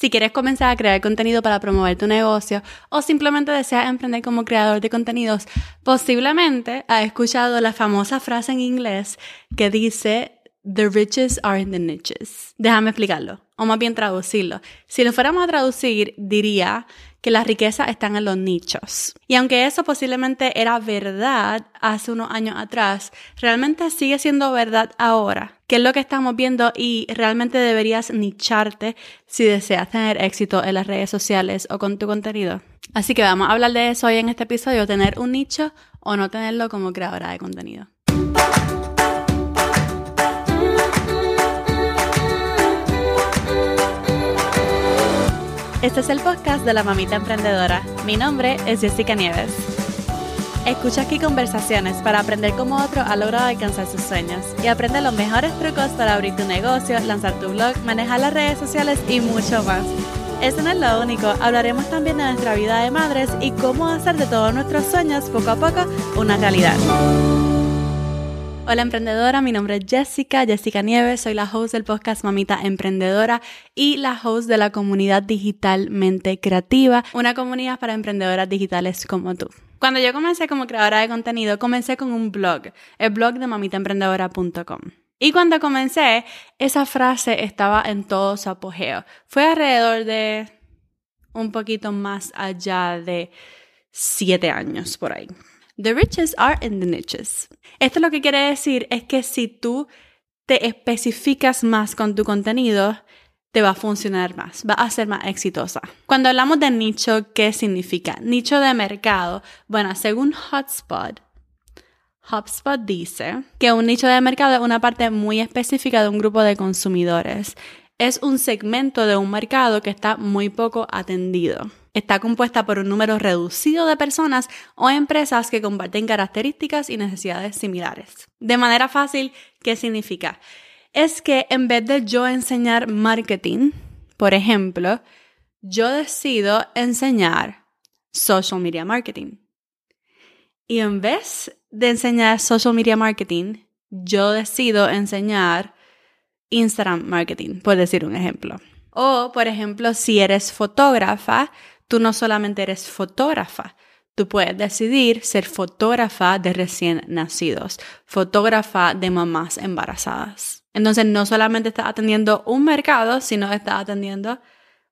Si quieres comenzar a crear contenido para promover tu negocio o simplemente deseas emprender como creador de contenidos, posiblemente has escuchado la famosa frase en inglés que dice The riches are in the niches. Déjame explicarlo, o más bien traducirlo. Si lo fuéramos a traducir, diría que la riqueza están en los nichos. Y aunque eso posiblemente era verdad hace unos años atrás, realmente sigue siendo verdad ahora, que es lo que estamos viendo y realmente deberías nicharte si deseas tener éxito en las redes sociales o con tu contenido. Así que vamos a hablar de eso hoy en este episodio, tener un nicho o no tenerlo como creadora de contenido. Este es el podcast de la mamita emprendedora. Mi nombre es Jessica Nieves. Escucha aquí conversaciones para aprender cómo otro ha logrado alcanzar sus sueños y aprende los mejores trucos para abrir tu negocio, lanzar tu blog, manejar las redes sociales y mucho más. Eso no es lo único, hablaremos también de nuestra vida de madres y cómo hacer de todos nuestros sueños poco a poco una realidad. Hola emprendedora, mi nombre es Jessica, Jessica Nieves, soy la host del podcast Mamita Emprendedora y la host de la comunidad Digitalmente Creativa, una comunidad para emprendedoras digitales como tú. Cuando yo comencé como creadora de contenido, comencé con un blog, el blog de mamitaemprendedora.com. Y cuando comencé, esa frase estaba en todo su apogeo. Fue alrededor de un poquito más allá de siete años por ahí. The riches are in the niches. Esto lo que quiere decir es que si tú te especificas más con tu contenido, te va a funcionar más, va a ser más exitosa. Cuando hablamos de nicho, ¿qué significa? Nicho de mercado. Bueno, según Hotspot, HubSpot dice que un nicho de mercado es una parte muy específica de un grupo de consumidores. Es un segmento de un mercado que está muy poco atendido. Está compuesta por un número reducido de personas o empresas que comparten características y necesidades similares. De manera fácil, ¿qué significa? Es que en vez de yo enseñar marketing, por ejemplo, yo decido enseñar social media marketing. Y en vez de enseñar social media marketing, yo decido enseñar Instagram marketing, por decir un ejemplo. O, por ejemplo, si eres fotógrafa, tú no solamente eres fotógrafa, tú puedes decidir ser fotógrafa de recién nacidos, fotógrafa de mamás embarazadas. Entonces no solamente estás atendiendo un mercado, sino estás atendiendo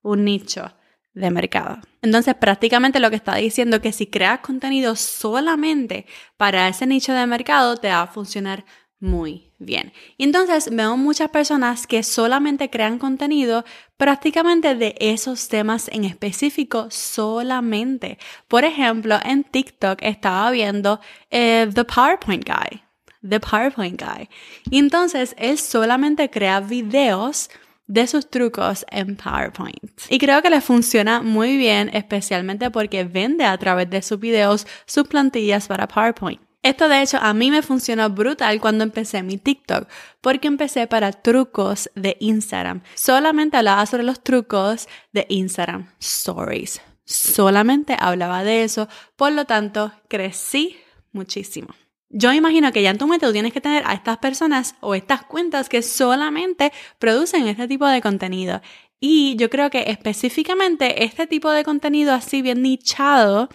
un nicho de mercado. Entonces, prácticamente lo que está diciendo es que si creas contenido solamente para ese nicho de mercado, te va a funcionar muy bien. Entonces veo muchas personas que solamente crean contenido prácticamente de esos temas en específico solamente. Por ejemplo, en TikTok estaba viendo eh, The PowerPoint Guy. The PowerPoint Guy. Y entonces él solamente crea videos de sus trucos en PowerPoint. Y creo que le funciona muy bien, especialmente porque vende a través de sus videos sus plantillas para PowerPoint. Esto de hecho a mí me funcionó brutal cuando empecé mi TikTok, porque empecé para trucos de Instagram. Solamente hablaba sobre los trucos de Instagram Stories. Solamente hablaba de eso, por lo tanto crecí muchísimo. Yo imagino que ya en tu mente tienes que tener a estas personas o estas cuentas que solamente producen este tipo de contenido. Y yo creo que específicamente este tipo de contenido así bien nichado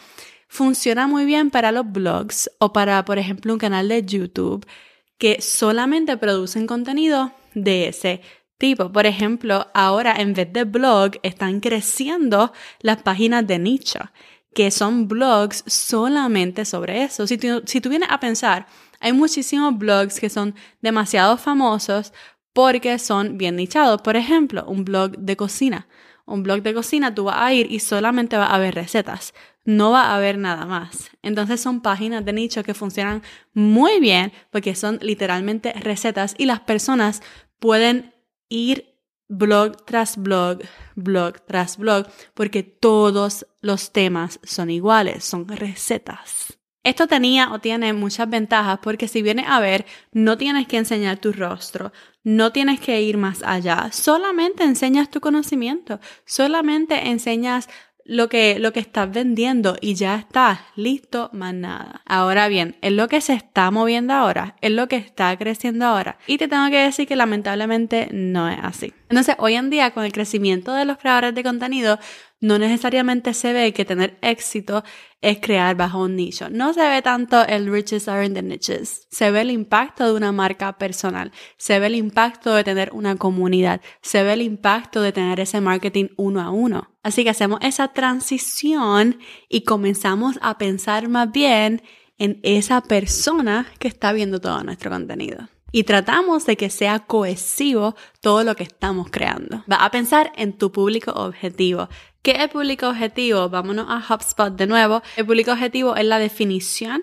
funciona muy bien para los blogs o para, por ejemplo, un canal de YouTube que solamente producen contenido de ese tipo. Por ejemplo, ahora en vez de blog están creciendo las páginas de nicho, que son blogs solamente sobre eso. Si tú, si vienes a pensar, hay muchísimos blogs que son demasiado famosos porque son bien nichados. Por ejemplo, un blog de cocina. Un blog de cocina, tú vas a ir y solamente vas a ver recetas no va a haber nada más. Entonces son páginas de nicho que funcionan muy bien porque son literalmente recetas y las personas pueden ir blog tras blog, blog tras blog, porque todos los temas son iguales, son recetas. Esto tenía o tiene muchas ventajas porque si vienes a ver, no tienes que enseñar tu rostro, no tienes que ir más allá, solamente enseñas tu conocimiento, solamente enseñas lo que, lo que estás vendiendo y ya está listo, más nada. Ahora bien, es lo que se está moviendo ahora, es lo que está creciendo ahora. Y te tengo que decir que lamentablemente no es así. Entonces, hoy en día, con el crecimiento de los creadores de contenido, no necesariamente se ve que tener éxito es crear bajo un nicho. No se ve tanto el riches are in the niches. Se ve el impacto de una marca personal. Se ve el impacto de tener una comunidad. Se ve el impacto de tener ese marketing uno a uno. Así que hacemos esa transición y comenzamos a pensar más bien en esa persona que está viendo todo nuestro contenido y tratamos de que sea cohesivo todo lo que estamos creando. Va a pensar en tu público objetivo. ¿Qué es público objetivo? Vámonos a HubSpot de nuevo. El público objetivo es la definición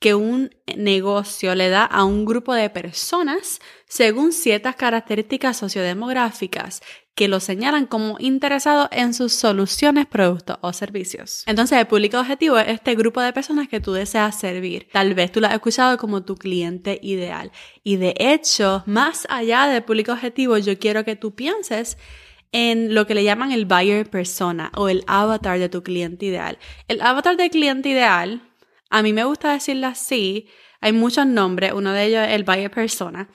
que un negocio le da a un grupo de personas según ciertas características sociodemográficas que lo señalan como interesado en sus soluciones, productos o servicios. Entonces, el público objetivo es este grupo de personas que tú deseas servir. Tal vez tú lo has escuchado como tu cliente ideal. Y de hecho, más allá del público objetivo, yo quiero que tú pienses en lo que le llaman el buyer persona o el avatar de tu cliente ideal. El avatar del cliente ideal a mí me gusta decirlo así. Hay muchos nombres, uno de ellos es el buyer persona,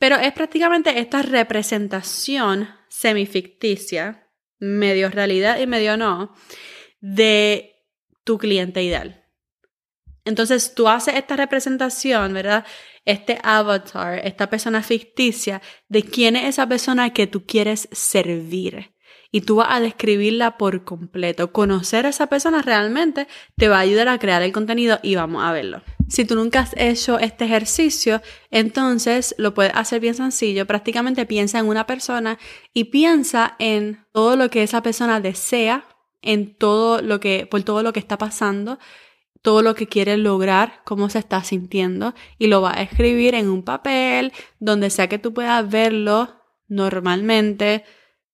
pero es prácticamente esta representación semificticia, medio realidad y medio no, de tu cliente ideal. Entonces tú haces esta representación, ¿verdad? Este avatar, esta persona ficticia, de quién es esa persona que tú quieres servir y tú vas a describirla por completo. Conocer a esa persona realmente te va a ayudar a crear el contenido y vamos a verlo. Si tú nunca has hecho este ejercicio, entonces lo puedes hacer bien sencillo. Prácticamente piensa en una persona y piensa en todo lo que esa persona desea, en todo lo que, por todo lo que está pasando, todo lo que quiere lograr, cómo se está sintiendo y lo va a escribir en un papel donde sea que tú puedas verlo normalmente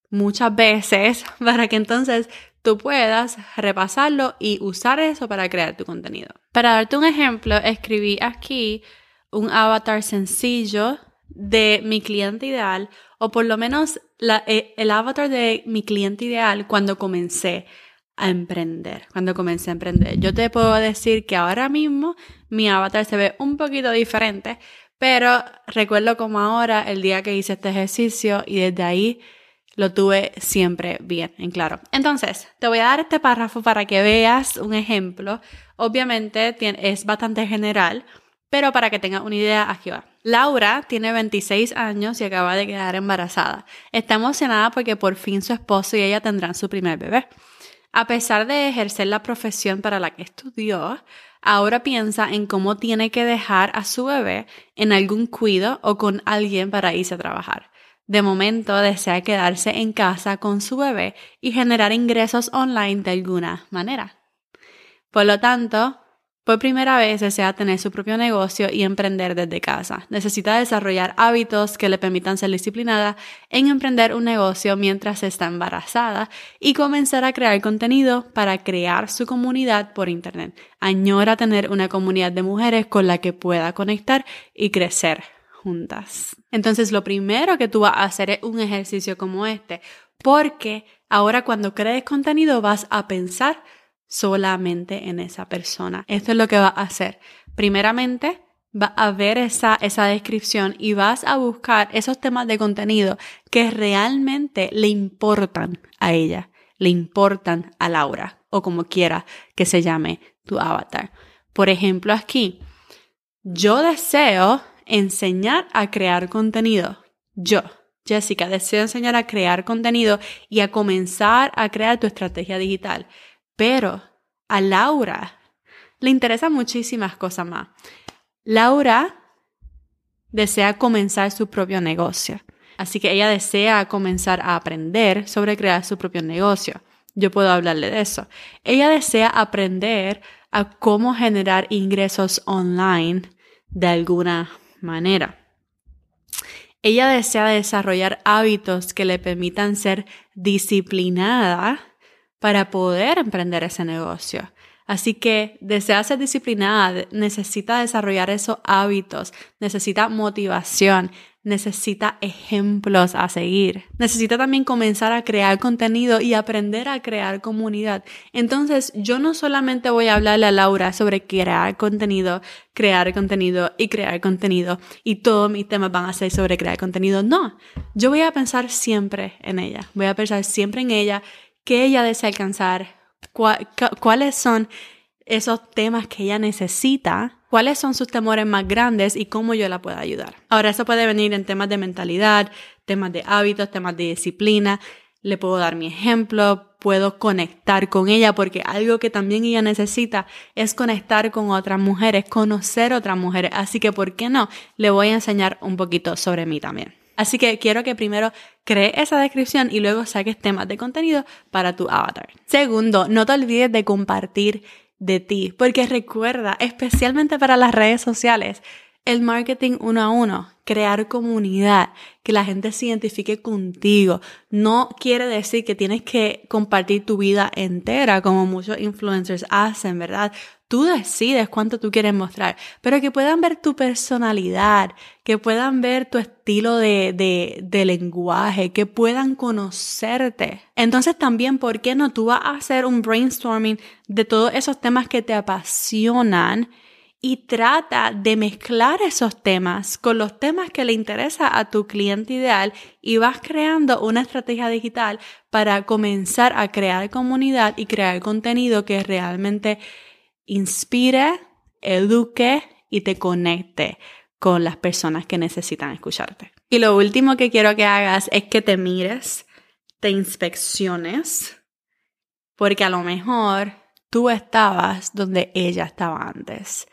muchas veces para que entonces tú puedas repasarlo y usar eso para crear tu contenido. Para darte un ejemplo, escribí aquí un avatar sencillo de mi cliente ideal o por lo menos eh, el avatar de mi cliente ideal cuando comencé a emprender, cuando comencé a emprender. Yo te puedo decir que ahora mismo mi avatar se ve un poquito diferente, pero recuerdo como ahora el día que hice este ejercicio y desde ahí lo tuve siempre bien en claro. Entonces, te voy a dar este párrafo para que veas un ejemplo. Obviamente es bastante general, pero para que tengas una idea, aquí va. Laura tiene 26 años y acaba de quedar embarazada. Está emocionada porque por fin su esposo y ella tendrán su primer bebé. A pesar de ejercer la profesión para la que estudió, ahora piensa en cómo tiene que dejar a su bebé en algún cuido o con alguien para irse a trabajar. De momento desea quedarse en casa con su bebé y generar ingresos online de alguna manera. Por lo tanto, por primera vez desea tener su propio negocio y emprender desde casa. Necesita desarrollar hábitos que le permitan ser disciplinada en emprender un negocio mientras está embarazada y comenzar a crear contenido para crear su comunidad por Internet. Añora tener una comunidad de mujeres con la que pueda conectar y crecer Entonces, lo primero que tú vas a hacer es un ejercicio como este, porque ahora cuando crees contenido vas a pensar solamente en esa persona. Esto es lo que vas a hacer. Primeramente, vas a ver esa, esa descripción y vas a buscar esos temas de contenido que realmente le importan a ella, le importan a Laura o como quiera que se llame tu avatar. Por ejemplo, aquí, yo deseo enseñar a crear contenido. Yo, Jessica, deseo enseñar a crear contenido y a comenzar a crear tu estrategia digital. Pero a Laura le interesan muchísimas cosas más. Laura desea comenzar su propio negocio. Así que ella desea comenzar a aprender sobre crear su propio negocio. Yo puedo hablarle de eso. Ella desea aprender a cómo generar ingresos online de alguna manera. Ella desea desarrollar hábitos que le permitan ser disciplinada para poder emprender ese negocio. Así que desea ser disciplinada, necesita desarrollar esos hábitos, necesita motivación, necesita ejemplos a seguir. Necesita también comenzar a crear contenido y aprender a crear comunidad. Entonces, yo no solamente voy a hablarle a Laura sobre crear contenido, crear contenido y crear contenido y todos mis temas van a ser sobre crear contenido. No, yo voy a pensar siempre en ella. Voy a pensar siempre en ella, qué ella desea alcanzar, cuáles son esos temas que ella necesita, cuáles son sus temores más grandes y cómo yo la puedo ayudar. Ahora, eso puede venir en temas de mentalidad, temas de hábitos, temas de disciplina. Le puedo dar mi ejemplo, puedo conectar con ella porque algo que también ella necesita es conectar con otras mujeres, conocer otras mujeres. Así que, ¿por qué no? Le voy a enseñar un poquito sobre mí también. Así que quiero que primero cree esa descripción y luego saques temas de contenido para tu avatar. Segundo, no te olvides de compartir de ti, porque recuerda, especialmente para las redes sociales, el marketing uno a uno, crear comunidad, que la gente se identifique contigo. No quiere decir que tienes que compartir tu vida entera como muchos influencers hacen, ¿verdad? Tú decides cuánto tú quieres mostrar, pero que puedan ver tu personalidad, que puedan ver tu estilo de, de, lenguaje, que puedan conocerte. Entonces también, ¿por qué no tú vas a hacer un brainstorming de todos esos temas que te apasionan? y trata de mezclar esos temas con los temas que le interesa a tu cliente ideal y vas creando una estrategia digital para comenzar a crear comunidad y crear contenido que realmente inspire, eduque y te conecte con las personas que necesitan escucharte. Y lo último que quiero que hagas es que te mires, te inspecciones, porque a lo mejor tú estabas donde ella estaba antes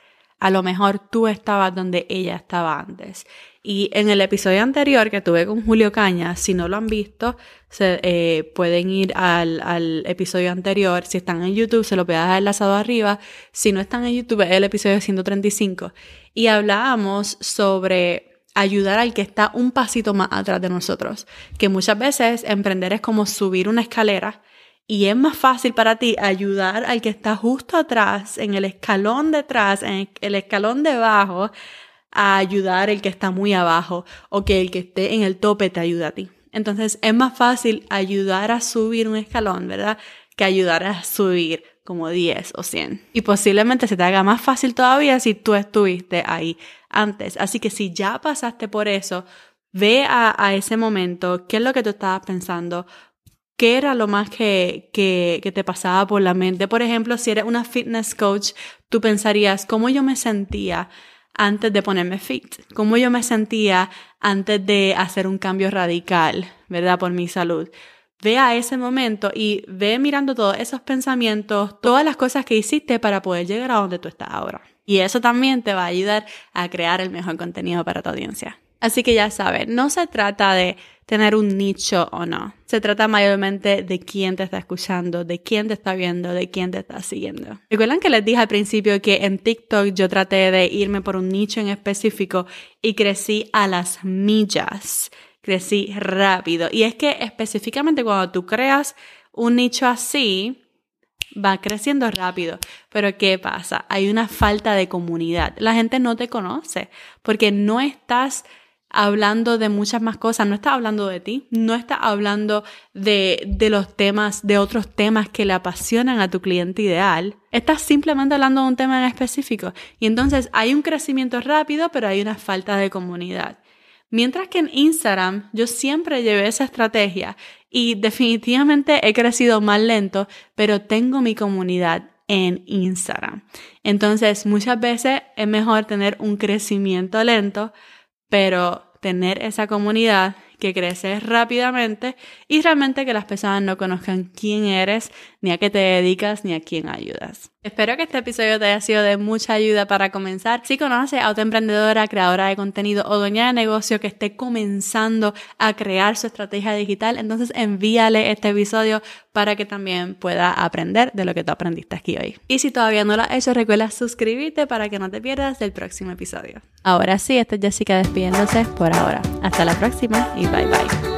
a lo mejor tú estabas donde ella estaba antes. Y en el episodio anterior que tuve con Julio Caña, si no lo han visto, eh, pueden ir al, al, episodio anterior. Si están en YouTube, se lo voy a dejar enlazado arriba. Si no están en YouTube, es el episodio 135. Y hablábamos sobre ayudar al que está un pasito más atrás de nosotros. Que muchas veces emprender es como subir una escalera y es más fácil para ti ayudar al que está justo atrás, en el escalón detrás, en el escalón debajo, a ayudar al que está muy abajo o que el que esté en el tope te ayuda a ti. Entonces es más fácil ayudar a subir un escalón, ¿verdad? Que ayudar a subir como 10 o 100. Y posiblemente se te haga más fácil todavía si tú estuviste ahí antes. Así que si ya pasaste por eso, ve a, a ese momento, qué es lo que tú estabas pensando, ¿Qué era lo más que, que, te pasaba por la mente? Por ejemplo, si eres una fitness coach, tú pensarías, ¿cómo yo me sentía antes de ponerme fit? ¿Cómo yo me sentía antes de hacer un cambio radical, verdad, por mi salud? Ve a ese momento y ve mirando todos esos pensamientos, todas las cosas que hiciste para poder llegar a donde tú estás ahora. Y eso también te va a ayudar a crear el mejor contenido para tu audiencia. Así que ya saben, no se trata de tener un nicho o no. Se trata mayormente de quién te está escuchando, de quién te está viendo, de quién te está siguiendo. Recuerdan que les dije al principio que en TikTok yo traté de irme por un nicho en específico y crecí a las millas. Crecí rápido. Y es que específicamente cuando tú creas un nicho así, va creciendo rápido. Pero ¿qué pasa? Hay una falta de comunidad. La gente no te conoce porque no estás hablando de muchas más cosas, no está hablando de ti, no está hablando de, de los temas, de otros temas que le apasionan a tu cliente ideal, estás simplemente hablando de un tema en específico. Y entonces hay un crecimiento rápido, pero hay una falta de comunidad. Mientras que en Instagram yo siempre llevé esa estrategia y definitivamente he crecido más lento, pero tengo mi comunidad en Instagram. Entonces muchas veces es mejor tener un crecimiento lento, pero tener esa comunidad que crece rápidamente y realmente que las personas no conozcan quién eres, ni a qué te dedicas, ni a quién ayudas. Espero que este episodio te haya sido de mucha ayuda para comenzar. Si conoces a otra emprendedora, creadora de contenido o dueña de negocio que esté comenzando a crear su estrategia digital, entonces envíale este episodio para que también pueda aprender de lo que tú aprendiste aquí hoy. Y si todavía no lo has hecho, recuerda suscribirte para que no te pierdas del próximo episodio. Ahora sí, esta es Jessica despidiéndose por ahora. Hasta la próxima y bye bye.